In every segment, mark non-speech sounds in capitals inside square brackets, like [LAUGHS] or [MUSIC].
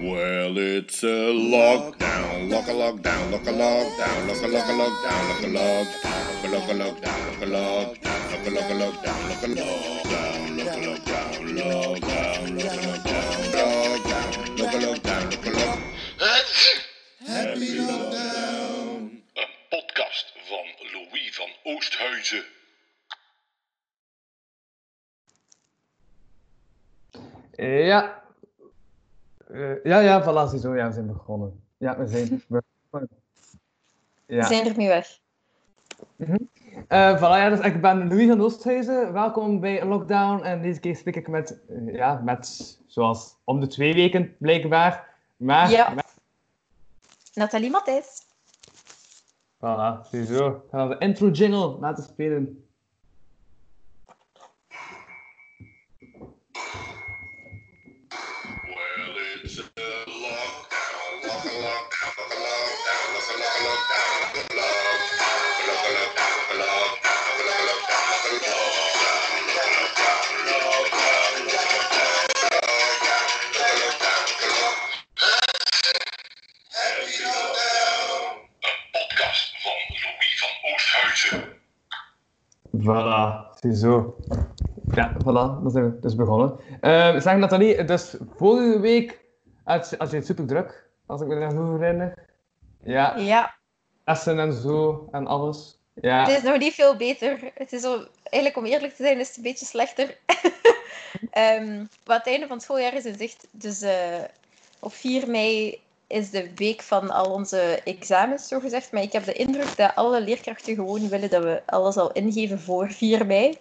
Well, it's a lockdown, lock a lockdown, lock a lockdown, lock a lock a lockdown, lock a lockdown, lock a lockdown, lock a lockdown, lock a lock a lockdown, lock a lockdown, lock a lockdown, lockdown, lock a lockdown, lockdown, lock a lockdown, lock a lock. Happy lockdown. Een podcast van Louis van Oosthuizen. Ja. Eh, ja, ja, voilà, ziezo. Ja, we zijn begonnen. Ja, we zijn begonnen. We zijn ermee weg. Eh, voilà, ja, dus ik ben Louis van Oosthuizen. Welkom bij Lockdown. En deze keer spreek ik met, eh, ja, met, zoals om de twee weken blijkbaar. Maar, Ja. met- Nathalie Matthijs. voilà. We gaan de intro jingle laten spelen. Voilà, ziezo. Ja, voilà, dan zijn we dus begonnen. Uh, zeg Nathalie, dus vorige week je, had je het super druk, als ik me goed herinner. Ja, Ja, lessen en zo en alles. Ja. het is nog niet veel beter. Het is eigenlijk om eerlijk te zijn, is het een beetje slechter. [LAUGHS] Ehm wat het einde van het schooljaar is in zicht. Dus eh, op 4 mei is de week van al onze examens, zo gezegd. Maar ik heb de indruk dat alle leerkrachten gewoon willen dat we alles al ingeven voor 4 mei.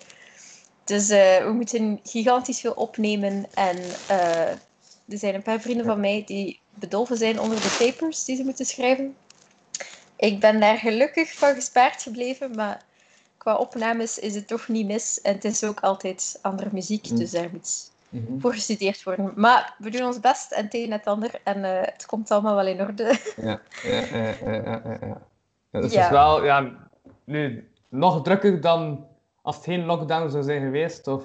Dus eh, we moeten gigantisch veel opnemen. En eh, er zijn een paar vrienden van mij die bedolven zijn onder de papers die ze moeten schrijven. Ik ben daar gelukkig van gespaard gebleven, maar qua opnames is het toch niet mis. En het is ook altijd andere muziek, Mm. dus daar moet Mhm. voor gestudeerd worden. Maar we doen ons best en het een en het ander. En eh, het komt allemaal wel in orde. [LAUGHS] Ja, ja, ja, ja, ja, dus het is wel ja, nu, nog drukker dan als het geen lockdown zou zijn geweest, of...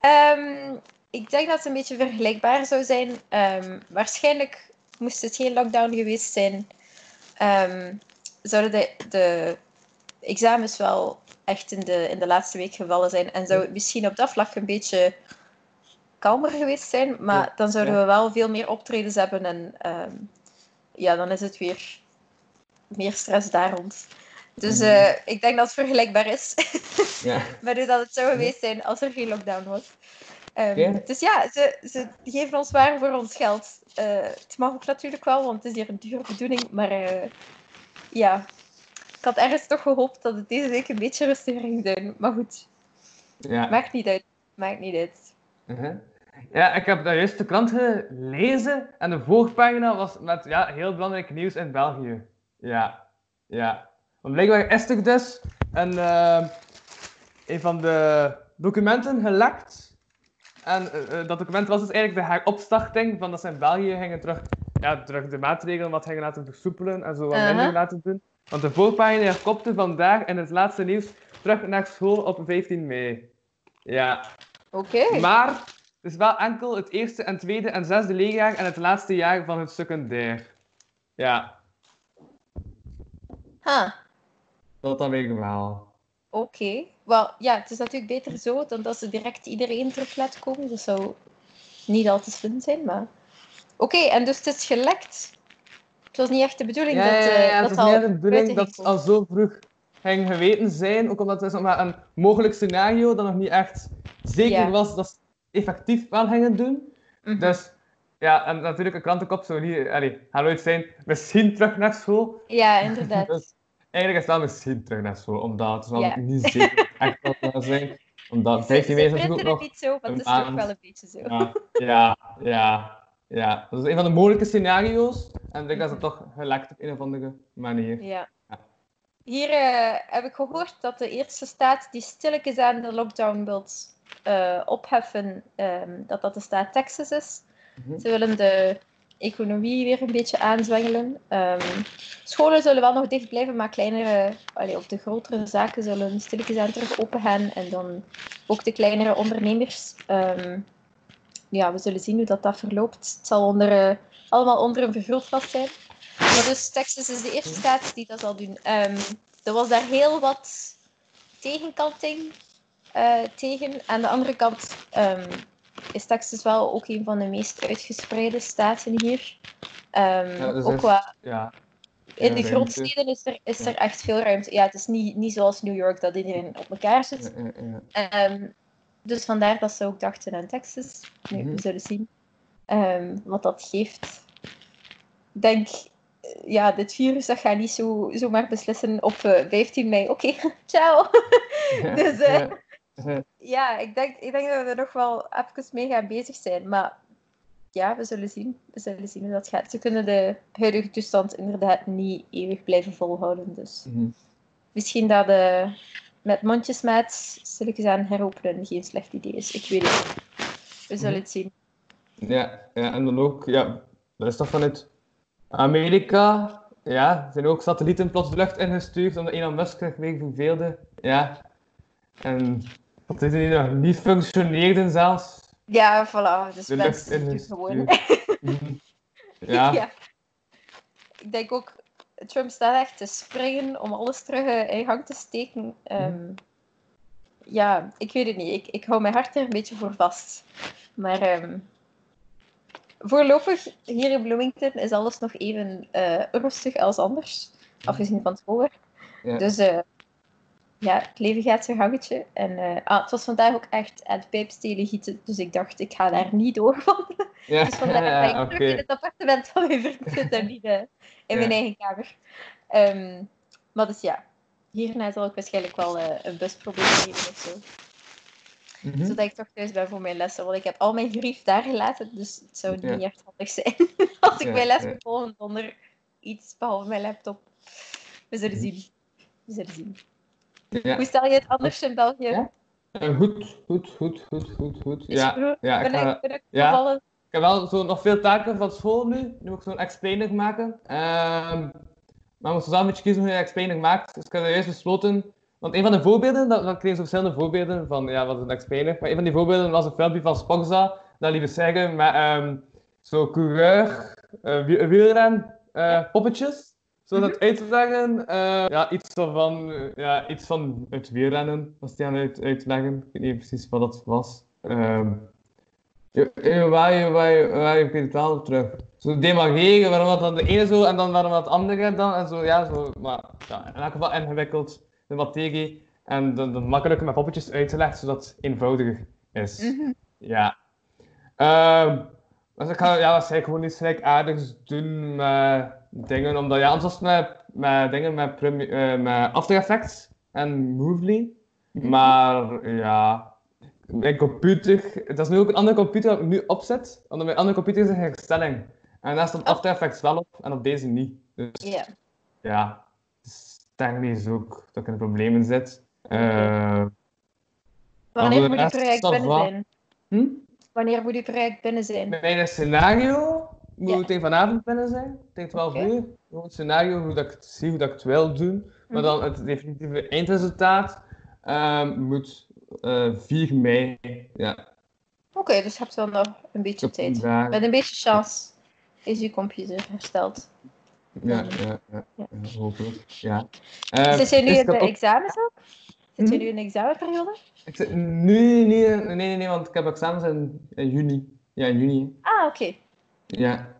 Ehm, ik denk dat het een beetje vergelijkbaar zou zijn. Ehm, waarschijnlijk moest het geen lockdown geweest zijn. ehm, zouden de, de examens wel echt in de, in de laatste week gevallen zijn. En zou het misschien op dat vlak een beetje kalmer geweest zijn. Maar Ja, dan zouden ja. we wel veel meer optredens hebben. En ehm, ja, dan is het weer meer stress daar rond. Dus Mhm. eh, ik denk dat het vergelijkbaar is. Ja. [LAUGHS] hoe dat het zou geweest zijn als er geen lockdown was. Ehm. Dus ja, ze, ze geven ons waar voor ons geld. Eh, het mag ook natuurlijk wel, want het is hier een dure bedoeling. Maar eh, ja, ik had ergens toch gehoopt dat het deze week een beetje rustiger ging zijn. Maar goed, Ja. maakt niet uit. Maakt niet uit. Mhm. Ja, ik heb daar juist de krant gelezen en de voorpagina was met ja, heel belangrijk nieuws in België. Ja, ja. Want blijkbaar is er dus een, eh, een van de documenten gelekt. En eh, eh, dat document was dus eigenlijk de heropstarting van dat ze in België gingen terug, ja, terug de maatregelen wat gingen laten versoepelen en zo wat minder laten doen. Want de voorpagina kopte vandaag in het laatste nieuws terug naar school op 15 mei. Ja. Oké. Maar het is wel enkel het eerste en tweede en zesde leerjaar en het laatste jaar van het secundair. Ja, Huh. dat dan weer wel. Oké. Wel, ja, het is natuurlijk beter zo dan dat ze direct iedereen terug laten komen. Dat zou niet al te slim zijn, maar... Oké, en dus het is gelekt. Het was niet echt de bedoeling Ja, dat, ja, ja, dat het al niet de bedoeling dat het al zo vroeg ging geweten zijn, ook omdat het is nog maar een mogelijk scenario dat nog niet echt zeker was dat ze het effectief wel gingen doen. Mhm. Dus ja, en natuurlijk een krantenkop zou niet, allee, nooit zijn, misschien terug naar school. Ja, inderdaad. [LAUGHS] Dus eigenlijk is het wel misschien terug naar school, omdat het niet zeker echt wat het gaat zijn. Omdat Ze- 15 ze mei is natuurlijk printen ook het nog... niet zo, maar het is toch wel een beetje zo. Ja, ja, ja, ja. Dat is een van de mogelijke scenario's. En ik denk dat ze toch gelekt op een of andere manier. Ja. Ja. Hier eh, heb ik gehoord dat de eerste staat die stilletjes aan de lockdown wilt eh, opheffen, ehm, dat dat de staat Texas is. Mhm. Ze willen de economie weer een beetje aanzwengelen. Ehm, scholen zullen wel nog dicht blijven, maar kleinere, of de grotere zaken zullen stilletjes aan terug open gaan. En dan ook de kleinere ondernemers. Ehm, ja, we zullen zien hoe dat, dat verloopt. Het zal onder eh, allemaal onder een vergrootglas zijn. Maar dus Texas is de eerste staat die dat zal doen. Ehm, er was daar heel wat tegenkanting eh, tegen. Aan de andere kant is Texas wel ook een van de meest uitgespreide staten hier. Ja, dus ook qua Ja. in de grootsteden is er, is er echt veel ruimte. Ja, het is niet, niet zoals New York dat iedereen op elkaar zit. Ehm, dus vandaar dat ze ook dachten aan Texas. Nu, Mhm. we zullen zien ehm, wat dat geeft. Ik denk, eh, ja, dit virus dat gaat niet zo, zomaar beslissen op eh, 15 mei. Oké, [LAUGHS] ciao. [LAUGHS] Dus, eh, Ja. [LAUGHS] Ja. Ik denk, ik denk dat we er nog wel even mee gaan bezig zijn. Maar ja, we zullen zien. We zullen zien hoe dat gaat. Ze kunnen de huidige toestand inderdaad niet eeuwig blijven volhouden. Dus Mhm. misschien dat de met mondjesmaat stilletjes aan heropenen geen slecht idee is. Ik weet het niet. We zullen het zien. Ja, ja, en dan ook, ja, dat is toch vanuit Amerika, ja, zijn ook satellieten plots de lucht ingestuurd, omdat Elon Musk zich weer verveelde. Ja, en satellieten die nog niet functioneerden zelfs. Ja, voilà. Dus De lucht ingestuurd. gewoon. Mhm. Ja, [LAUGHS] Ja. Ik denk ook, Trump staat echt te springen om alles terug in gang te steken. Ehm, ja, ik weet het niet. Ik, ik hou mijn hart er een beetje voor vast. Maar ehm, voorlopig, hier in Bloomington, is alles nog even eh, rustig als anders. Afgezien van het schoolwerk. Ja. Dus eh, ja, het leven gaat zijn gangetje. En eh, ah, het was vandaag ook echt aan het pijpstelen gieten. Dus ik dacht, ik ga daar niet doorwandelen. [LAUGHS] ja, Dus vandaar ben ik terug in het appartement van mijn vriend [LAUGHS] en niet eh, in mijn eigen kamer. Ehm, maar dus ja, hierna zal ik waarschijnlijk wel eh, een busprobleem geven of zo. Mhm. Zodat ik toch thuis ben voor mijn lessen. Want ik heb al mijn grief daar gelaten, dus het zou niet echt handig zijn [LAUGHS] als ik mijn les moet volgen zonder iets behalve mijn laptop. We zullen Mhm. zien. We zullen zien. Ja. Hoe stel je het anders in België? Ja? Eh, goed, goed, goed, goed, goed, goed. Is Ja, goed? ja ik, ben, ga, ik, ben ik ja. ik heb wel zo nog veel taken van school nu. Nu moet ik zo'n explainer maken. Ehm, maar ik moest zelf een beetje kiezen hoe je een explainer maakt. Dus ik heb er juist besloten. Want een van de voorbeelden, dat, dat kreeg zo verschillende voorbeelden van ja, wat is een explainer. Maar een van die voorbeelden was een filmpje van Spokza. Dat liet zeggen met ehm zo coureur, eh, wie- wielren, poppetjes. Zo dat uit te leggen. eh, ja, iets van, eh, ja, iets van het wielrennen was die aan het uit, uitleggen. Ik weet niet precies wat dat was. Ehm waar je, waar je, waar je het wel terug. Zo demageren, waarom dat dan de ene zo en dan waarom dat andere dan en zo, ja, zo. Maar ja, in elk geval ingewikkeld, de materie. En dan, dan makkelijker met poppetjes uitgelegd, zodat het eenvoudiger is. Mhm. Ja. Ehm dus ik ga ja, waarschijnlijk gewoon iets gelijk aardigs doen met dingen, omdat ja, anders was het met, met dingen met, eh, met After Effects en Movely. Maar ja, mijn computer, dat is nu ook een andere computer dat ik nu opzet, omdat mijn andere computer is een herstelling. En daar staat After Effects wel op en op deze niet. Dus Ja. ja, dus technisch ook dat ik in problemen zit. Eh, Wanneer voor de moet je project binnen zijn? hm? Wanneer moet je project binnen zijn? Mijn scenario moet tegen vanavond binnen zijn, tegen 12 Oké. uur. Het scenario, hoe dat ik het zie, hoe dat ik het wil doen. Maar Mhm. dan het definitieve eindresultaat ehm, moet eh 4 mei. Ja, Oké, dus je hebt wel nog een beetje tijd. vandaag. Met een beetje chance is je computer hersteld. Ja, ja, ja, Ja. hopelijk. Ja. Eh, Zit jij nu in de examens ook? Zit jij Hm? nu in de examenperiode? Ik zit nu niet nee, nee, nee, want ik heb examens in, in juni. Ja, in juni. Ah, oké. Ja.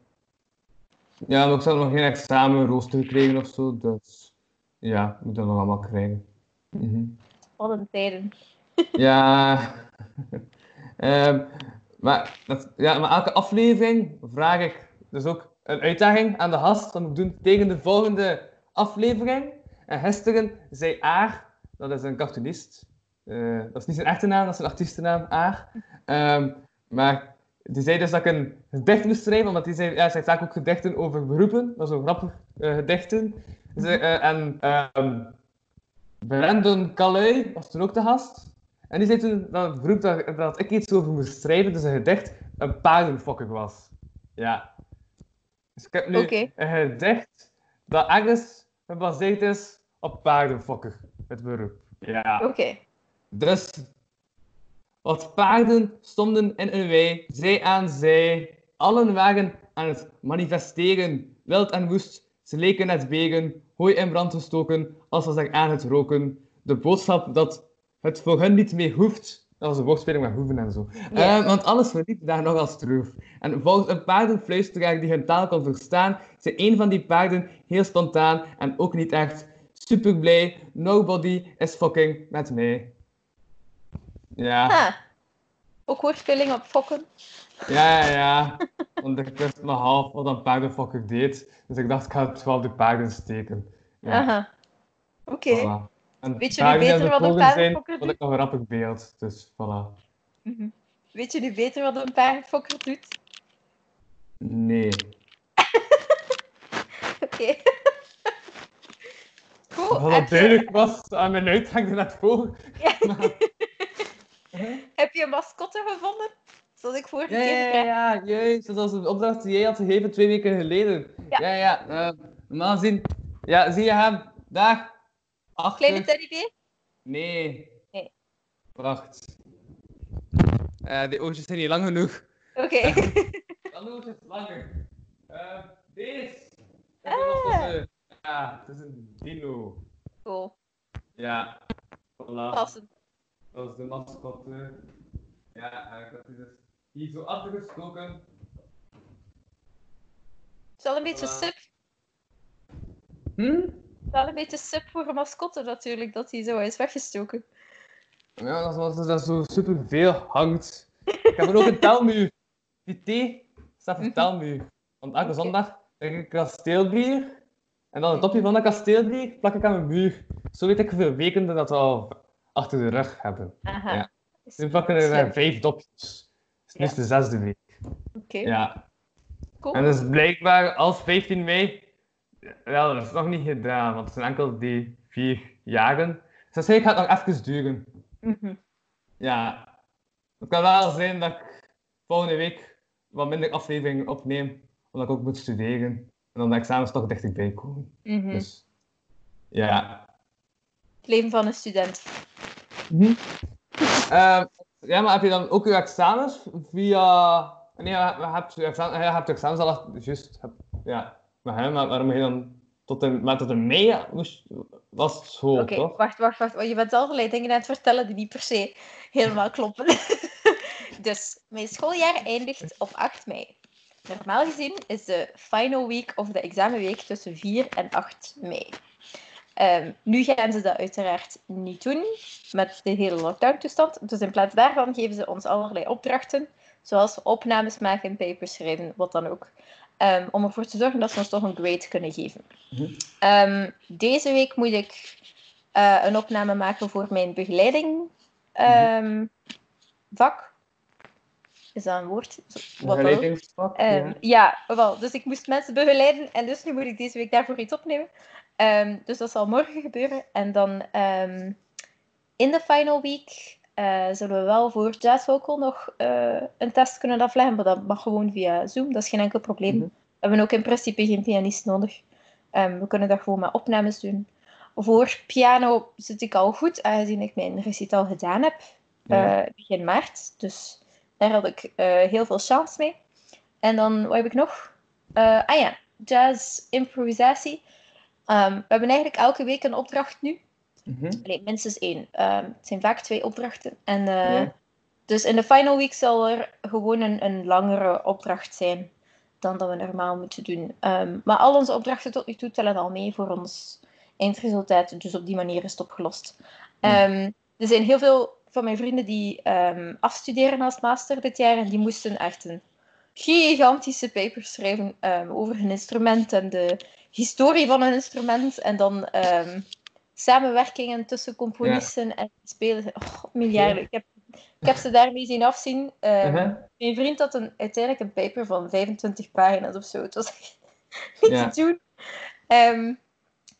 Ja, maar ik nog geen examenrooster gekregen of zo, dus ja, ik moet dat nog allemaal krijgen. Mhm. Wat een tijden. [LAUGHS] Ja. [LAUGHS] Ehm, maar, dat, ja, maar elke aflevering vraag ik dus ook een uitdaging aan de gast. Dat moet ik doen tegen de volgende aflevering. En gisteren zei Aar, dat is een cartoonist. eh, dat is niet zijn echte naam, dat is zijn artiestennaam, Aar. Ehm, maar die zei dus dat ik een gedicht moest schrijven, omdat hij zei, ja, schrijft vaak ook gedichten over beroepen. Dat is zo grappig, eh, gedichten. Dus, eh, en ehm, Brandon Calais was toen ook de gast. En die zei toen dat het beroep dat, dat ik iets over moest schrijven, dus een gedicht, een paardenfokker was. Ja. Dus ik heb nu een gedicht dat ergens gebaseerd is op paardenfokker, het beroep. Ja. Oké. Dus, wat paarden stonden in een wei, zij aan zij. Allen waren aan het manifesteren. Wild en woest, ze leken net wegen, hooi in brand gestoken, als ze zich aan het roken. De boodschap dat het voor hen niet meer hoeft. Dat was een woordspeling met hoeven en zo. Ja. Eh, want alles verliep daar nog als troef. En volgens een paardenfluisteraar die hun taal kon verstaan, zei een van die paarden heel spontaan en ook niet echt super blij. Nobody is fucking met mij. Ja. Ah. Ook woordspeling op fokken. Ja, ja, ja. Want ik wist maar half wat een paardenfokker deed. Dus ik dacht, ik ga het wel de paarden steken. Ja, Aha. Oké. voilà. Weet je nu beter wat een paardenfokker vond ik nog een grappig beeld. Dus voilà. Mhm. Weet je nu beter wat een paardenfokker doet? Nee. [LAUGHS] Oké. [LAUGHS] Goed. Wat duidelijk was aan mijn uitgang er net voor. Heb je een mascotte gevonden? Zoals ik vorige Ja, keer ja, ja, ja, juist. Dat was een opdracht die jij had gegeven twee weken geleden. Ja. Ja, ja. eh, normaal gezien. Ja, zie je hem? Daar. Achter. Kleine teddybeer? Nee. Nee. Wacht. Eh die oogjes zijn niet lang genoeg. Oké. [LAUGHS] [LAUGHS] Dan oogjes is langer. Eh deze. Ah. Ah. Ja, het is een dino. Cool. Ja. Voilà. Passend. Dat is de mascotte. Ja, en ik had die dus hier zo afgestoken. Het is wel een beetje Voilà. sub. Hm? Het is wel een beetje sub voor een mascotte natuurlijk, dat hij zo is weggestoken. Ja, dat is omdat er zo super veel hangt. Ik heb er ook een [LAUGHS] telmuur. Die thee staat voor Mhm. telmuur. Want elke zondag drink ik kasteelbier. En dan het topje van dat kasteelbier plak ik aan mijn muur. Zo weet ik hoeveel weken dat al achter de rug hebben. Aha. Ja. Is Nu pakken er slim. eh, vijf dopjes. Het is nu Ja. de zesde week. Oké, Ja. cool. En dus blijkbaar als 15 mei. Wel, dat is nog niet gedaan, want het zijn enkel die vier jaren. Dus dat gaat nog even duren. Mhm. Ja. Het kan wel zijn dat ik volgende week wat minder afleveringen opneem, omdat ik ook moet studeren. En dan de examens toch dichterbij komen. Mhm. Dus, ja. Het leven van een student. Ehm, ja, maar heb je dan ook je examens via... Nee, je hebt je examens, je hebt examens al juist. Ja, maar, hè, maar waarom je dan tot in, maar tot mei moest, was het school, toch? wacht, wacht, wacht. Want je bent allerlei dingen aan het vertellen die niet per se helemaal kloppen. [LAUGHS] dus, mijn schooljaar eindigt op 8 mei. Normaal gezien is de final week of de examenweek tussen 4 en 8 mei. Ehm, nu gaan ze dat uiteraard niet doen met de hele lockdown-toestand. Dus in plaats daarvan geven ze ons allerlei opdrachten, zoals opnames maken, papers schrijven, wat dan ook. Ehm, om ervoor te zorgen dat ze ons toch een grade kunnen geven. Mhm. Ehm, deze week moet ik eh, een opname maken voor mijn begeleiding ehm, vak. Is dat een woord? Wat. Begeleidingsvak, ja. ja, wel, dus ik moest mensen begeleiden en dus nu moet ik deze week daarvoor iets opnemen. Ehm, dus dat zal morgen gebeuren. En dan ehm, in de final week eh, zullen we wel voor Jazz Vocal nog eh, een test kunnen afleggen, maar dat mag gewoon via Zoom, dat is geen enkel probleem. Mhm. We hebben ook in principe geen pianist nodig. Ehm, we kunnen dat gewoon met opnames doen. Voor piano zit ik al goed, aangezien ik mijn recital gedaan heb Ja. eh, begin maart. Dus daar had ik heel veel chance mee. En dan, wat heb ik nog? Ah ja, jazz improvisatie. Ehm, we hebben eigenlijk elke week een opdracht nu. Mhm. Nee, minstens één. Ehm, het zijn vaak twee opdrachten. En, eh. Dus in de final week zal er gewoon een, een langere opdracht zijn dan dat we normaal moeten doen. Ehm, maar al onze opdrachten tot nu toe tellen al mee voor ons eindresultaat. Dus op die manier is het opgelost. Er zijn heel veel van mijn vrienden die afstuderen als master dit jaar. En die moesten echt een gigantische paper schrijven over hun instrument en de historie van hun instrument. En dan ehm, samenwerkingen tussen componisten en spelers. Oh, miljarden. Ik heb, ik heb ze daarmee zien afzien. Ehm, Uh-huh. Mijn vriend had een, uiteindelijk een paper van 25 pagina's of zo. Het was echt [LAUGHS] niet Ja. te doen. Ehm,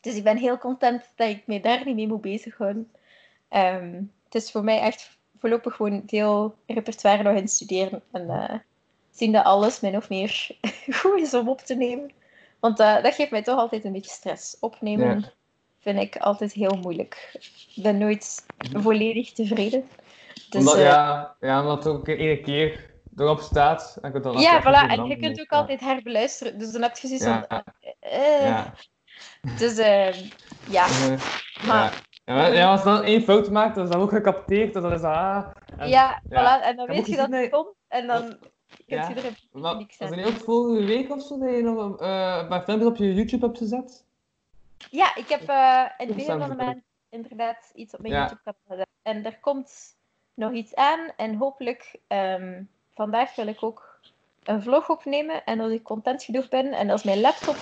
dus ik ben heel content dat ik me daar niet mee moet bezighouden. Het is voor mij echt voorlopig gewoon veel repertoire nog in studeren. En eh, zien dat alles min of meer [LAUGHS] goed is om op te nemen. Want eh, dat geeft mij toch altijd een beetje stress. Opnemen Ja. vind ik altijd heel moeilijk. Ik ben nooit volledig tevreden. Dus, Omdat, eh, ja, ja, omdat ook één keer erop staat. En dan Ja, voilà. En je kunt week. ook altijd herbeluisteren. Dus dan heb je zoiets Ja. van... eh, Ja. Dus ehm, ja, maar... Ja, als je dan één fout maakt, dan is dat ook gecapteerd. Dus dan is dat... Ah, en- Ja, voilà. En dan weet je dat het komt. En dan Ja. je er Maar, was er niet ook vorige week of zo dat je nog eh, een paar filmpjes op je YouTube hebt gezet? Ja, ik heb eh, in van de maand inderdaad iets op mijn Ja. YouTube-kanaal gezet. En er komt nog iets aan. En hopelijk, ehm, vandaag wil ik ook een vlog opnemen. En als ik content genoeg ben en als mijn laptop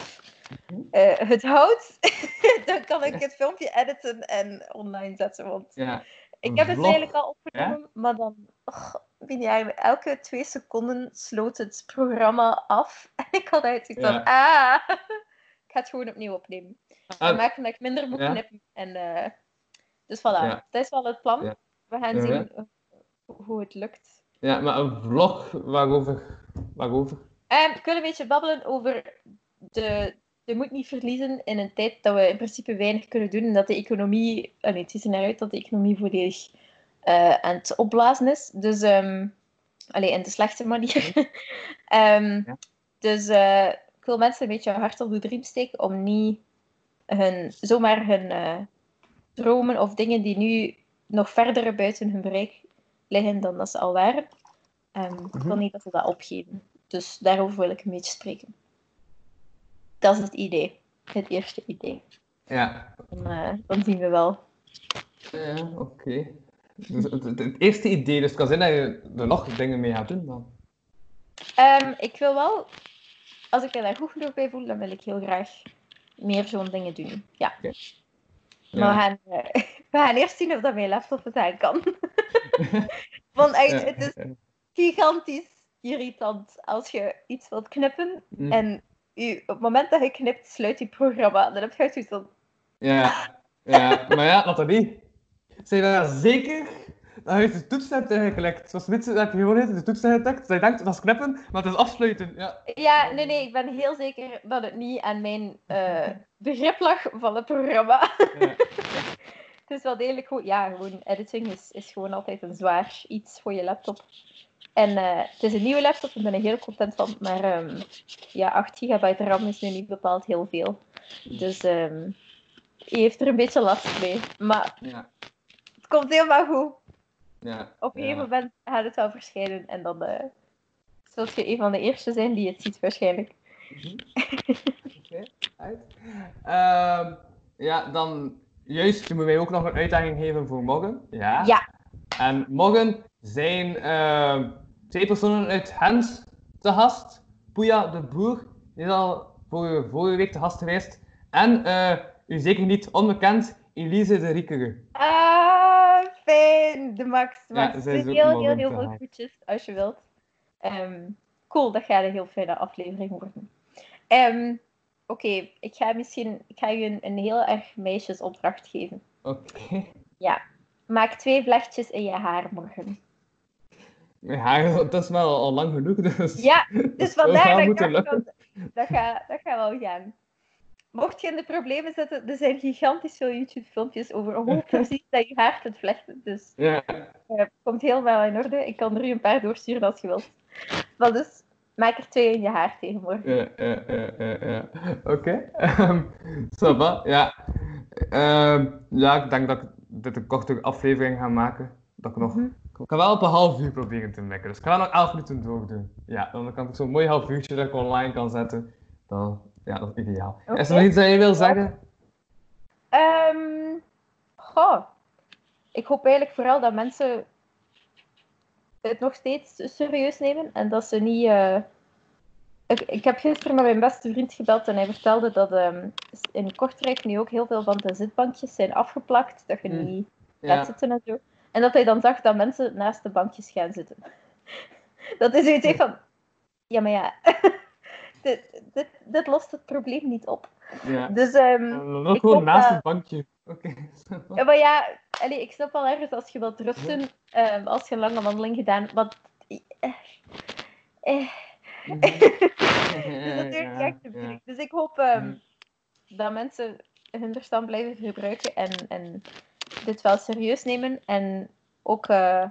Mhm. eh, het houdt, [LAUGHS] dan kan ik het filmpje editen en online zetten. Want Ja. ik heb het vlog, eigenlijk al opgenomen, maar dan... eigenlijk elke twee seconden sloot het programma af. [LAUGHS] En ik had eigenlijk zoiets van, ah, [LAUGHS] ik ga het gewoon opnieuw opnemen. Ah, En maken dat ik minder moet ja. knippen. En, eh, dus voilà, Ja. dat is wel het plan. Ja. We gaan Ja. zien hoe het lukt. ja, maar een vlog waarover? Waarover? En ik wil een beetje babbelen over de, de moed niet verliezen in een tijd dat we in principe weinig kunnen doen. En dat de economie, het ziet er naar uit dat de economie volledig eh, aan het opblazen is. Dus, ehm allee, in de slechte manier. [LAUGHS] Ehm, Ja. Dus eh, ik wil mensen een beetje hart op de riem steken om niet hun, zomaar hun eh, dromen of dingen die nu nog verder buiten hun bereik liggen dan dat ze al waren. Ehm, Ik wil Mhm. niet dat ze dat opgeven. Dus daarover wil ik een beetje spreken. Dat is het idee. Het eerste idee. Ja. Dan, dan zien we wel. Ja, oké. Dus het, het- het eerste idee, dus het kan zijn dat je er nog dingen mee gaat doen dan. Ehm, ik wil wel, als ik me daar goed genoeg bij voel, dan wil ik heel graag meer zo'n dingen doen. Ja. Maar we Ja. gaan, eh, [LAUGHS] we gaan eerst zien of dat mijn laptop het aan kan. [LAUGHS] Want echt, Ja. het is gigantisch irritant als je iets wilt knippen Mm. en u, op het moment dat je knipt, sluit je programma. Dan heb je zoiets van, Ja, ja, maar ja, Nathalie, zijn je daar zeker dat je de toets hebt ingeklikt? Zoals heb je gewoon even de toets ingeklikt, dat je denkt dat is knippen, maar het is afsluiten. Ja, Ja, nee, nee, ik ben heel zeker dat het niet aan mijn eh, begrip lag van het programma. ja. [LAUGHS] Het is wel degelijk goed. Ja, gewoon editing is, is gewoon altijd een zwaar iets voor je laptop. En eh, het is een nieuwe laptop, daar ben ik heel content van. Maar ehm, ja, 8 gigabyte RAM is nu niet bepaald heel veel. Dus ehm je heeft er een beetje last mee. Maar ja, komt helemaal goed. ja. Op een ja. gegeven moment gaat het wel verschijnen. En dan eh zult je een van de eerste zijn die het ziet waarschijnlijk. Mhm. Oké, uit. Ehm, ja, dan juist moeten wij ook nog een uitdaging geven voor morgen. Ja. Ja. En morgen zijn ehm, twee personen uit Hens te gast. Poeja de Boer, die is al vorige, vorige week te gast geweest. En eh, u zeker niet onbekend, Elise de Riekere. Ah, fijn. De Max. Ja, heel, heel, heel veel groetjes als je wilt. Ehm, cool, dat gaat een heel fijne aflevering worden. Ehm, Oké, ik ga misschien ik ga je een, een heel erg meisjesopdracht geven. Oké. Maak twee vlechtjes in je haar morgen. Mijn haar, dat is wel al lang genoeg, dus... Ja, [LAUGHS] dus vandaar dat dat gaat dat gaat wel gaan. Mocht je in de problemen zitten, er zijn gigantisch veel YouTube-filmpjes over hoe [LAUGHS] precies dat je haar kunt vlechten. Dus Ja. Eh, komt helemaal in orde. Ik kan er u een paar doorsturen als je wilt. Maar dus, maak er twee in je haar tegen morgen. Ja, ja, ja, ja, ja. Oké. Ehm, va, ja. Ehm, ja, ik denk dat ik dit een kortere aflevering ga maken. Dat ik nog... Mhm. Ik kan wel op een half uur proberen te mikken. Dus ik ga nog elf minuten doordoen. Ja, dan kan ik zo'n mooi half uurtje dat ik online kan zetten. Dan, ja, dat is ideaal. Is er nog iets dat je wil zeggen? Ehm, goh. Ik hoop eigenlijk vooral dat mensen het nog steeds serieus nemen en dat ze niet. eh, Ik, ik heb gisteren met mijn beste vriend gebeld en hij vertelde dat ehm, in Kortrijk nu ook heel veel van de zitbankjes zijn afgeplakt, dat je Hmm. niet gaat Ja. zitten en zo. En dat hij dan zag dat mensen naast de bankjes gaan zitten. [LAUGHS] Dat is zoiets heeft van, ja maar ja, [LAUGHS] dit, dit lost het probleem niet op. ja. Dus ehm, ik gewoon hoop naast dat- het bankje. Oké. [LAUGHS] ja, maar ja, allee, ik snap wel ergens als je wilt rusten, ehm, als je een lange wandeling gedaan, want eh, eh, [LAUGHS] dus dat ook echt bedoeling. Dus ik hoop ehm, dat mensen hun verstand blijven gebruiken en, en dit wel serieus nemen en ook eh,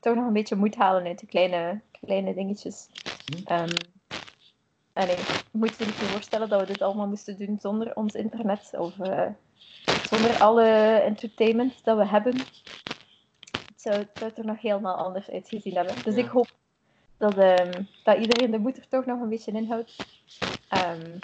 toch nog een beetje moed halen uit de kleine, kleine dingetjes. Hm. En ik moet je niet voorstellen dat we dit allemaal moesten doen zonder ons internet of eh, zonder alle entertainment dat we hebben. Het zou, het zou er nog helemaal anders uitgezien hebben. Dus Ja. ik hoop dat, ehm, dat iedereen de moed er toch nog een beetje in houdt. Ehm,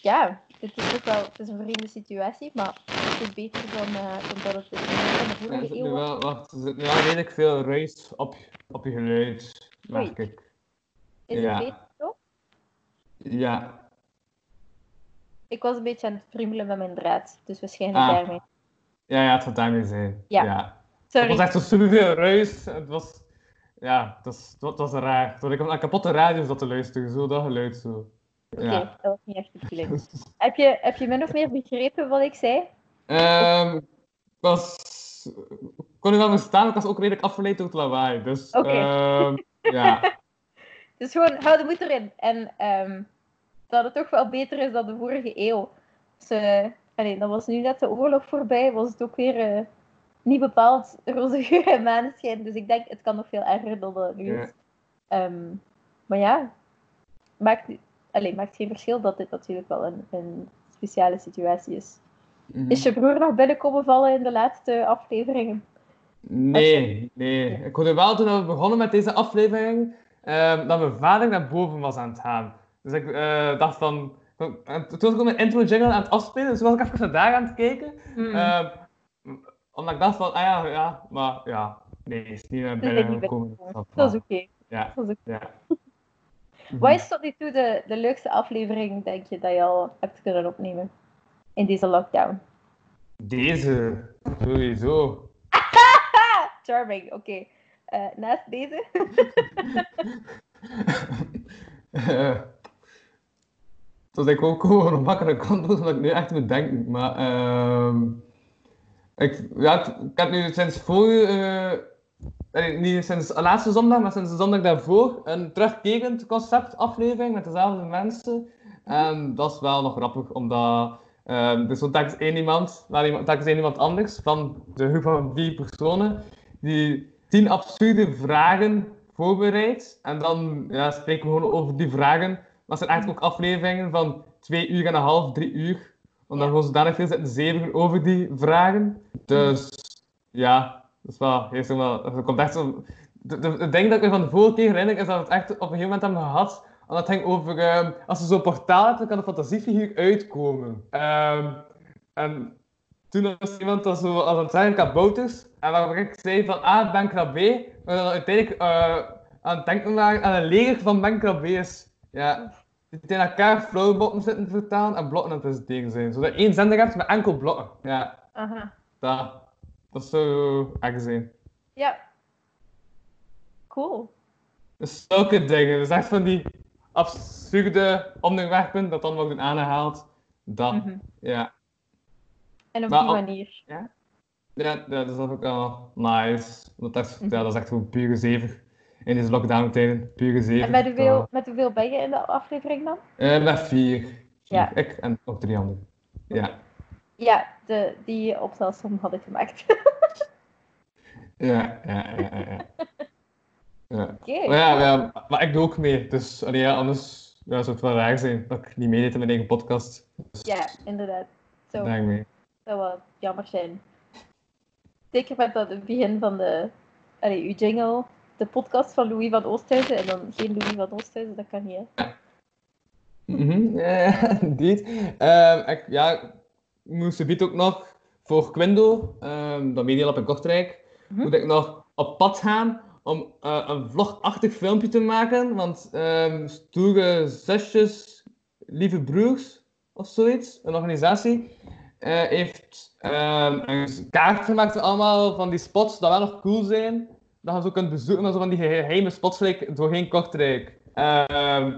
ja, het is ook wel het is een vreemde situatie, maar het is beter dan, eh, dan dat het in de vorige eeuw nu was. wel, wacht, er zit nu wel redelijk veel ruis op, op je geluid, merk ik. Is ja. het beter? Ja, Ik was een beetje aan het friemelen met mijn draad, dus waarschijnlijk Ah. daarmee. ja, ja, het zal daarmee zijn. Ja. Het Sorry. was echt zo superveel ruis. Het was, ja, het was, het was raar. Toen ik op een kapotte radio zat te luisteren, zo dat geluid zo. Oké, Ja. dat was niet echt de bedoeling. [LAUGHS] heb, je, heb je min of meer begrepen wat ik zei? Ehm, ik was, ik kon u wel verstaan, ik was ook redelijk afgeleid door het lawaai. Dus, ehm, ja. [LAUGHS] Dus gewoon, hou de moed erin. En ehm, dat het toch wel beter is dan de vorige eeuw. Dus, allee, dat was nu net de oorlog voorbij, was het ook weer eh, niet bepaald roze geur en maneschijn. Dus ik denk, het kan nog veel erger dan dat het nu Ja. is. Ehm, maar ja, maakt, allee, maakt geen verschil dat dit natuurlijk wel een, een speciale situatie is. Mhm. Is je broer nog binnenkomen vallen in de laatste afleveringen? Nee, nee. Ik hoorde wel toen we begonnen met deze aflevering ehm, dat mijn vader naar boven was aan het gaan. Dus ik eh, dacht van. en Toen was ik ook mijn intro jingle aan het afspelen, dus was ik even naar daar aan het kijken. Hmm. Ehm, omdat ik dacht van, ah ja, ja, maar ja, nee, is niet naar Is er binnen niet gekomen. binnengekomen. Dat is oké. Ja, Dat is oké. ja. [LAUGHS] Wat is tot nu toe de, de leukste aflevering, denk je, dat je al hebt kunnen opnemen in deze lockdown? Deze, sowieso. [LAUGHS] Charming, oké. Eh, naast deze? [LAUGHS] Dat ik ook [LAUGHS] gewoon een makkelijk antwoord, omdat ik nu echt moet denken. Maar ehm ik, ja, ik, heb nu sinds vorige, eh, niet sinds de laatste zondag, maar sinds de zondag daarvoor, een terugkekend conceptaflevering met dezelfde mensen. En dat is wel nog grappig, omdat ehm er is één iemand, maar iemand, één iemand anders, van de groep van vier personen, die tien absurde vragen voorbereidt. En dan ja, spreken we gewoon over die vragen. Maar het zijn eigenlijk ook afleveringen van twee uur en een half, drie uur. Omdat Ja. we zodanig veel zitten zeven over die vragen. Dus ja, dat is wel, wel, er komt echt zo... de- de- Het ding dat ik me van de vorige keer herinner, is dat we het echt op een gegeven moment hebben gehad. En dat ging over, ehm, als je zo'n portaal hebt, dan kan een fantasiefiguur uitkomen. Ehm, en toen was iemand dat zo als aan het zeggen kabouters. En waar ik zei van, ah, Ben Krabbe. Maar dan uiteindelijk eh, aan het denken waren aan een leger van Ben Krabbe's. Ja, die tegen elkaar flauwbotten zitten te vertalen en blokken aan het presenteren zijn. Zodat je één zender hebt met enkel blokken. Ja, Aha. dat, dat zou echt zijn. Ja. Cool. Dus zulke dingen. Dus echt van die absurde onderwerpen dat dan worden aangehaald. Dat, Mhm. ja. En op Maar die manier. Ja, ja, dat is ook wel nice. Dat is, Mhm. ja, dat is echt gewoon zever. In deze lockdown-tijden, pure zever. En met hoeveel, met hoeveel ben je in de aflevering dan? Eh, met vier. Vier. Ja. Ik en nog drie anderen. Ja. Ja, de, die optelsom had ik gemaakt. [LAUGHS] Ja, ja, ja, ja. ja. Maar ja, ja, maar ik doe ook mee. Dus allee, ja, anders ja, zou het wel raar zijn dat ik niet meedeed in mijn eigen podcast. Dus Ja, inderdaad. Zo. daar mee. zou wel jammer zijn. Zeker met dat het begin van de, allee, uw jingle, de podcast van Louis van Oosthuizen en dan geen Louis van Oosthuizen, dat kan niet, hè? [LAUGHS] Indeed. Ehm, ik, ja, ik moest subiet ook nog voor Quindo, ehm dat Medialab in Kortrijk, Mhm. moet ik nog op pad gaan om eh, een vlogachtig filmpje te maken. Want ehm stoere zusjes, lieve broers of zoiets, een organisatie, eh, heeft een kaart gemaakt van allemaal van die spots dat wel nog cool zijn. Dat je zo kunt bezoeken, zo van die geheime spots like, doorheen Kortrijk. Ehm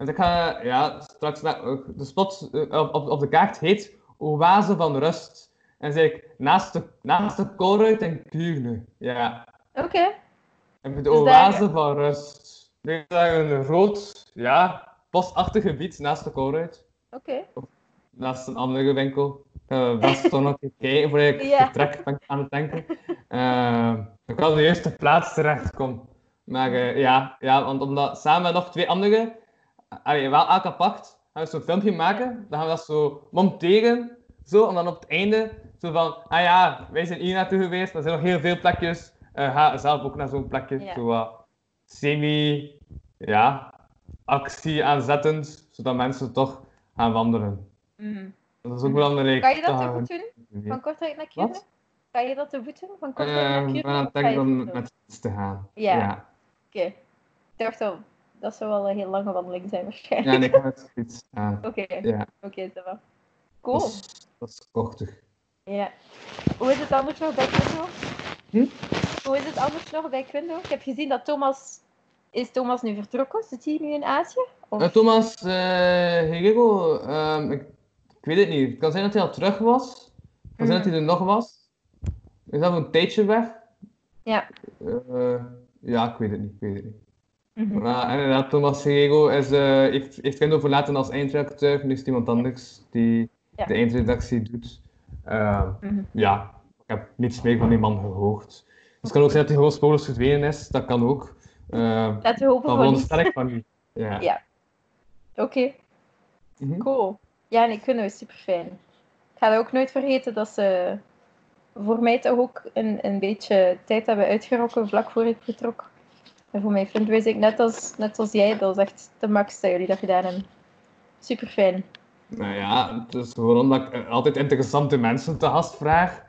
dus ik ga ja, straks naar, de spot eh, op, op, op de kaart heet Oase van Rust. En zeg ik naast de, naast de en Kuurne. Ja. Oké. En de Dus Oase daar- van Rust. Dit is een rood, ja, bosachtig gebied naast de Colruyt. Oké. Naast een andere winkel. Ik ga best toch nog kijken voordat ik vertrek aan het denken. Ehm, ik wel de eerste plaats terecht kom. Maar eh, ja, ja, want omdat samen met nog twee anderen, allee, wel elk apart, gaan we zo'n filmpje maken. Dan gaan we dat zo monteren. Zo, en dan op het einde, zo van, ah ja, wij zijn hier naartoe geweest, er zijn nog heel veel plekjes. Eh, ga zelf ook naar zo'n plekje. Ja. Zo wat semi, ja, actie aanzettend, zodat mensen toch gaan wandelen. Mhm. Dat is ook belangrijk. Kan je dat voet doen? Van Kortrijk naar Kuurne? Kan je dat te voet doen? Van Kortrijk naar? Ik ben aan het denken om met de fiets te gaan. Ja. ja. Oké. Ik dacht al, dat zou wel een heel lange wandeling zijn Ja, waarschijnlijk. nee, ik ga met de fiets gaan. [LAUGHS] Oké, Ja, oké, dat Cool. is, dat is kortig. Ja. Hoe is het anders nog bij Quindo? Hm? Hoe is het anders nog bij Quindo? Ik heb gezien dat Thomas... Is Thomas nu vertrokken? Zit hij nu in Azië? Of... Eh, Thomas uh, ik, ik weet het niet. Het kan zijn dat hij al terug was. Het kan zijn dat hij er nog was. Is al een tijdje weg. Ja. Eh, ja, ik weet het niet. Ik weet het niet. Mhm. Maar inderdaad, Thomas Hegego is, eh, heeft, heeft Kendo verlaten als eindredacteur. Nu is het iemand anders die Ja. de eindredactie doet. Ehm, Mhm. ja, ik heb niets meer van die man gehoord. Dus het kan ook zijn dat hij gewoon spoorloos verdwenen is. Dat kan ook. Ehm Laten we hopen van niet. sterk van. Ja. [LAUGHS] Ja. Oké, Mhm. cool. Ja, nee, Quindo is super fijn. Ik ga ook nooit vergeten dat ze voor mij toch ook een, een beetje tijd hebben uitgerokken vlak voor ik vertrok. En voor mij vind wist ik net als, net als jij, dat was echt de max dat jullie dat gedaan hebben. Super fijn. Nou ja, het is gewoon omdat ik altijd interessante mensen te gast vraag.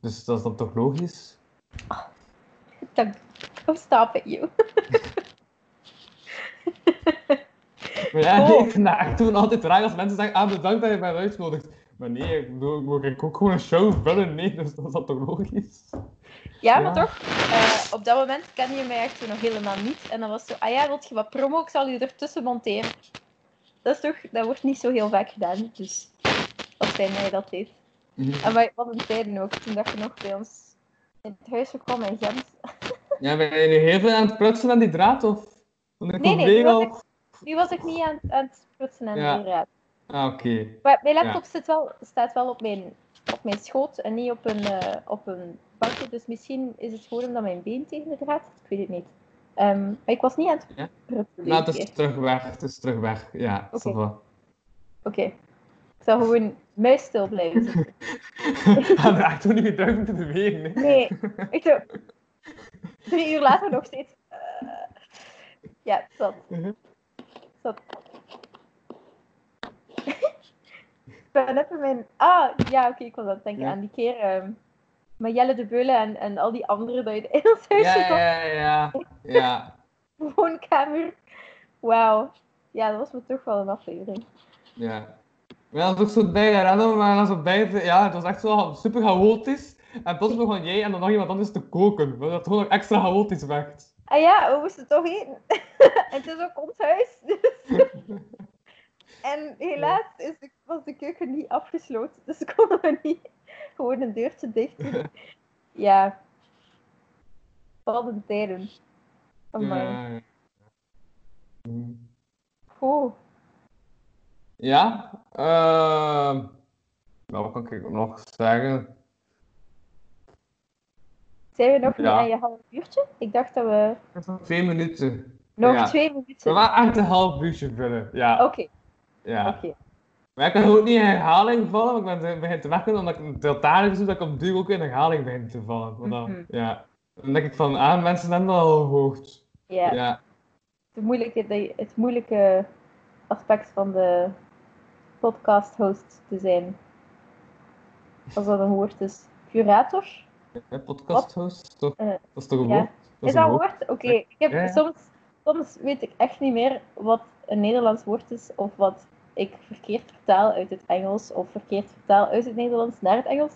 Dus dat is dan toch logisch? Oh, stop you. [LAUGHS] Maar ja, Cool. ik dat echt toen altijd raar als mensen zeggen, ah bedankt dat je mij uitnodigt. Maar nee, ik bedoel, ik ook gewoon een show vullen? Nee, dus dat is dan toch logisch? Ja, maar Ja. toch, eh, op dat moment kende je mij echt nog helemaal niet. En dan was het zo, ah ja, wilt je wat promo? Ik zal je ertussen monteren. Dat is toch, dat wordt niet zo heel vaak gedaan. Dus wat fijn dat je dat deed. Mhm. En wij wat een tijden ook, toen dat je nog bij ons in het huis kwam in Gent. [LAUGHS] Ja, ben je nu heel veel aan het prutsen aan die draad? Of? Ik Nee, nee, die weer was al- Nu was ik niet aan, aan het prutsen en Ja. de raad. Ah, oké. Maar mijn laptop zit wel, staat wel op mijn, op mijn schoot en niet op een, eh, op een bankje. Dus misschien is het gewoon omdat mijn been tegen de draad zit. Ik weet het niet. Ehm, maar ik was niet aan het Ja? Nou, het is terug weg. Het is terug weg. Ja, Oké. ça va. Oké. Ik zal gewoon muisstil blijven zitten. Ik had er echt gewoon niet gedrukt om te bewegen. hè. Nee, ik zo... Drie uur later nog steeds... eh, ja, het zat. Mhm. Zat. ik ben even mijn... Ah, ja, oké, ik was aan het denken Ja. aan die keer... met Jelle de Beulen en, en al die anderen dat je ons huis Ja, ja, ja. Ja. [LAUGHS] woonkamer. Wauw. Ja, dat was me toch wel een aflevering. Ja. Ja, dat is ook zo bij maar dan zo bij, ja, het was echt zo super chaotisch. En plots begon jij en dan nog iemand anders te koken, wat dat gewoon nog extra chaotisch werd. Ah ja, we moesten toch eten. [LAUGHS] en het is ook ons huis. Dus... [LAUGHS] en helaas is de, was de keuken niet afgesloten, dus [LAUGHS] konden we niet gewoon een deurtje dicht doen. [LAUGHS] ja. Wat een tijden. Amai. Ja, ja. Nou, wat kan ik nog zeggen? Zijn we nog niet aan je half uurtje? Ik dacht dat we Nog Twee minuten. nog Ja. twee We minuten. gaan echt een half uurtje vullen. Ja. Oké, ja. oké. Maar ik kan ook niet in herhaling vallen, want ik ben te- begin te werken omdat ik een deltarisch doe, dat ik op duur ook in herhaling begin te vallen. Want dan, Mhm. ja. Dan denk ik van, ah, mensen hebben dat al gehoord. Ja. Ja. het moeilijke, de- het moeilijke aspect van de podcast host te zijn. Als dat een woord is. Curator? Hè, Podcast host, is toch, Eh, dat is toch een ja. woord? Dat Is dat een woord. woord? Oké, ik heb Ja, ja. soms, soms weet ik echt niet meer wat een Nederlands woord is of wat ik verkeerd vertaal uit het Engels of verkeerd vertaal uit het Nederlands naar het Engels.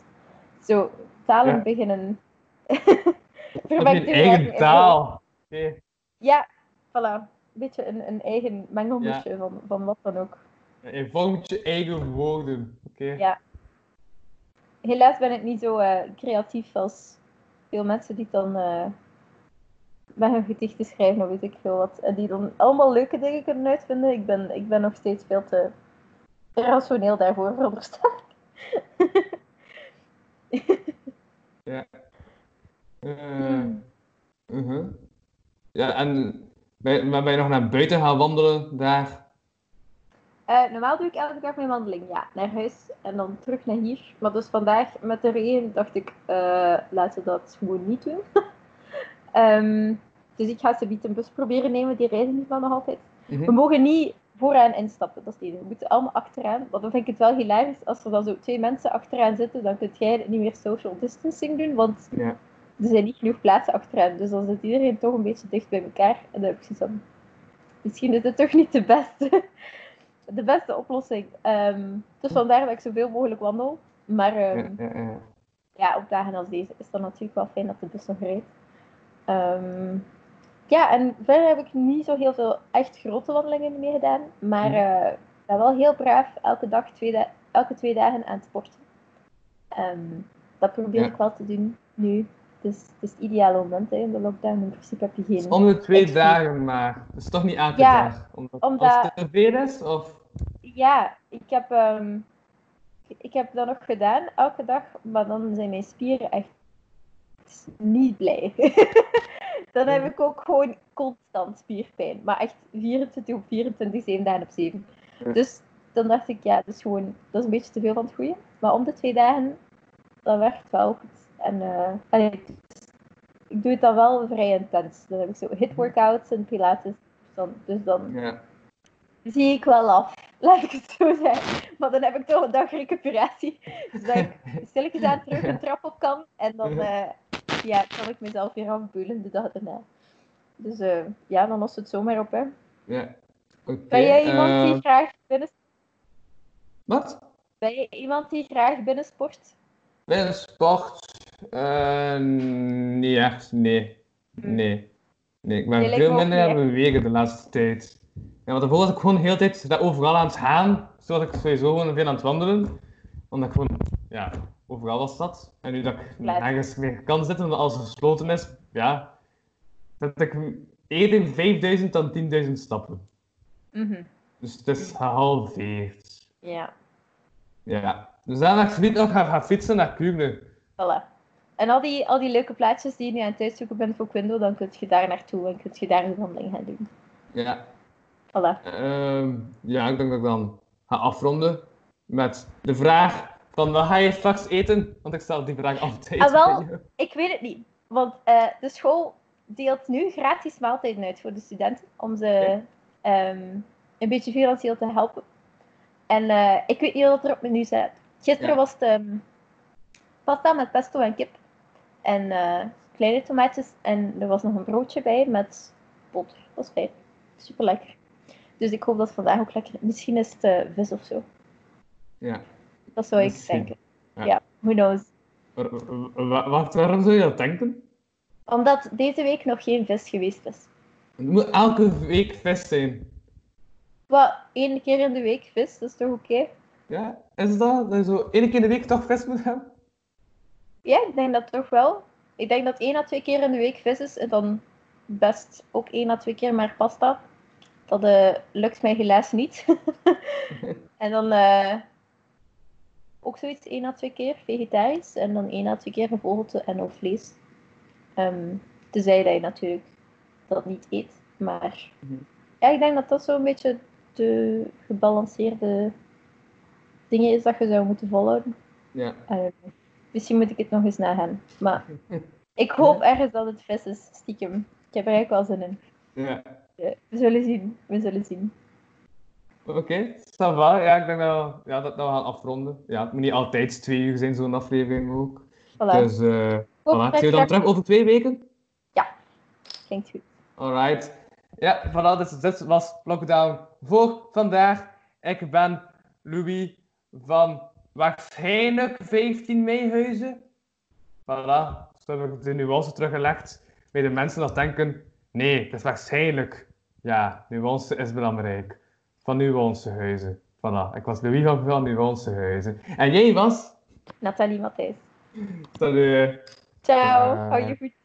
Zo, talen Ja. beginnen. [LAUGHS] Je een eigen taal? Ja, voilà. Een beetje een, een eigen mengelmoesje van, van wat dan ook. Je vormt je eigen woorden. Oké. Ja. Helaas ben ik niet zo eh, creatief als veel mensen die dan eh, met hun gedichten schrijven of weet ik veel wat. En die dan allemaal leuke dingen kunnen uitvinden. Ik ben, ik ben nog steeds veel te rationeel daarvoor, veronderstel. [LAUGHS] Ja. Mhm. Ja, en ben maar ben je nog naar buiten gaan wandelen daar? Eh, normaal doe ik elke dag mijn wandeling, ja, naar huis en dan terug naar hier. Maar dus vandaag met de regen dacht ik, eh, laten we dat gewoon niet doen. [LAUGHS] Ehm, dus ik ga ze een bus proberen nemen, die reizen niet van nog altijd. Mhm. We mogen niet vooraan instappen, dat is het enige. We moeten allemaal achteraan. Want dan vind ik het wel hilarisch, als er dan zo twee mensen achteraan zitten, dan kun jij niet meer social distancing doen, want Ja. er zijn niet genoeg plaatsen achteraan. Dus dan zit iedereen toch een beetje dicht bij elkaar. En dan heb ik zoiets van, misschien is het toch niet de beste, [LAUGHS] de beste oplossing. Ehm, dus vandaar dat ik zoveel mogelijk wandel. Maar ehm, Ja, ja, ja. ja, op dagen als deze is het natuurlijk wel fijn dat de bus nog rijdt. Ehm, ja, en verder heb ik niet zo heel veel echt grote wandelingen meer gedaan. Maar Mhm. eh, ik ben wel heel braaf elke dag, twee elke twee dagen aan het sporten. Ehm, dat probeer Ja. ik wel te doen nu. Dus het is het ideale moment hè, in de lockdown. In principe heb je Dus geen... om de twee dagen maar. Dus toch niet elke Ja, dag? Omdat, omdat- Als het te veel is? Of... Ja, ik heb, ehm, ik heb dat nog gedaan, elke dag. Maar dan zijn mijn spieren echt niet blij. [LAUGHS] dan heb ik ook gewoon constant spierpijn. Maar echt 24 op 24, 7 dagen op 7. Ja. Dus dan dacht ik, ja, dat is gewoon dat is een beetje te veel van het goede. Maar om de twee dagen, dat werkt wel goed. En eh, allee, dus ik doe het dan wel vrij intens. Dan heb ik zo hit workouts en pilates. Dus dan, dus dan Ja. zie ik wel af. [LAUGHS] Laat ik het zo zeggen. Maar dan heb ik toch een dag recuperatie. Zodat ik [LAUGHS] stilletjes aan terug een trap op kan. En dan eh, ja, kan ik mezelf weer afbeulen de dag daarna. Dus eh, ja, dan lost het zomaar op. Hè. ja. Ben jij iemand die graag binnen... Wat? Ben jij iemand die graag binnensport? Bij de sport? eh niet echt, nee. Nee. Nee, ik ben Je veel minder aan het bewegen de laatste tijd. Ja, want daarvoor was ik gewoon de hele tijd overal aan het gaan. Zodat ik sowieso gewoon veel aan het wandelen. Omdat ik gewoon, ja, overal was dat. En nu dat ik nergens meer kan zitten, omdat alles gesloten is, ja, zet ik eerder 5000 dan 10.000 stappen. Mhm. Dus het is gehalveerd. Ja, Ja. Dus daarna ik niet nog gaan, gaan fietsen naar Kuurne. voilà. En al die, al die leuke plaatjes die je nu aan het uitzoeken bent voor Quindo, dan kun je daar naartoe en kun je daar een wandeling gaan doen. Ja. Voilà. Ehm, ja, ik denk dat ik dan ga afronden met de vraag van wat ga je straks eten? Want ik stel die vraag altijd. Ah, wel. [LAUGHS] Ik weet het niet. Want eh, de school deelt nu gratis maaltijden uit voor de studenten. Om ze ehm, een beetje financieel te helpen. En eh, ik weet niet wat er op menu staat. Gisteren Ja. was het ehm, pasta met pesto en kip. En eh, kleine tomaatjes. En er was nog een broodje bij met boter. Dat is fijn. Super lekker. Dus ik hoop dat het vandaag ook lekker Misschien is het vis of zo. Ja. Dat zou ik Misschien. denken. Ja. Ja, who knows. Wacht, waarom zou je dat denken? Omdat deze week nog geen vis geweest is. Het moet elke week vis zijn. Wat, één keer in de week vis, dat is toch oké? Ja, is dat? Dat je zo één keer in de week toch vis moet hebben? Ja, ik denk dat toch wel. Ik denk dat één à twee keer in de week vis is en dan best ook één à twee keer maar pasta. Dat eh, lukt mij helaas niet. [LAUGHS] en dan eh, ook zoiets één à twee keer vegetarisch en dan één à twee keer gevogelte en ook vlees. Ehm tenzij dat je natuurlijk dat niet eet. Maar Mhm. ja, ik denk dat dat zo'n beetje de gebalanceerde dingen is dat je zou moeten volhouden. Ja. Eh, misschien moet ik het nog eens nagaan. Maar [LAUGHS] ik hoop ergens dat het vis is, stiekem. Ik heb er eigenlijk wel zin in. Ja. Eh, We zullen zien. We zullen zien. Oké, va. Ja, ik denk dat we, ja, dat, dat we gaan afronden. Ja, het moet niet altijd twee uur zijn, zo'n aflevering ook. Voilà. Dus, Hoop voilà. dat Zien we je- dan terug over twee weken? Klinkt goed. Alright. Ja, voilà, dus dit was Lockdown voor vandaag. Ik ben Louis van waarschijnlijk 15 Meihuizen. Voilà, zo heb ik de nuance teruggelegd. Bij de mensen dat denken, nee, het is waarschijnlijk. Ja, nuance is belangrijk. Van Nuancehuizen. Voilà, ik was Louis van, van Nuancehuizen. En jij was? Nathalie Matthijs. Salut. Ciao. Hou je goed.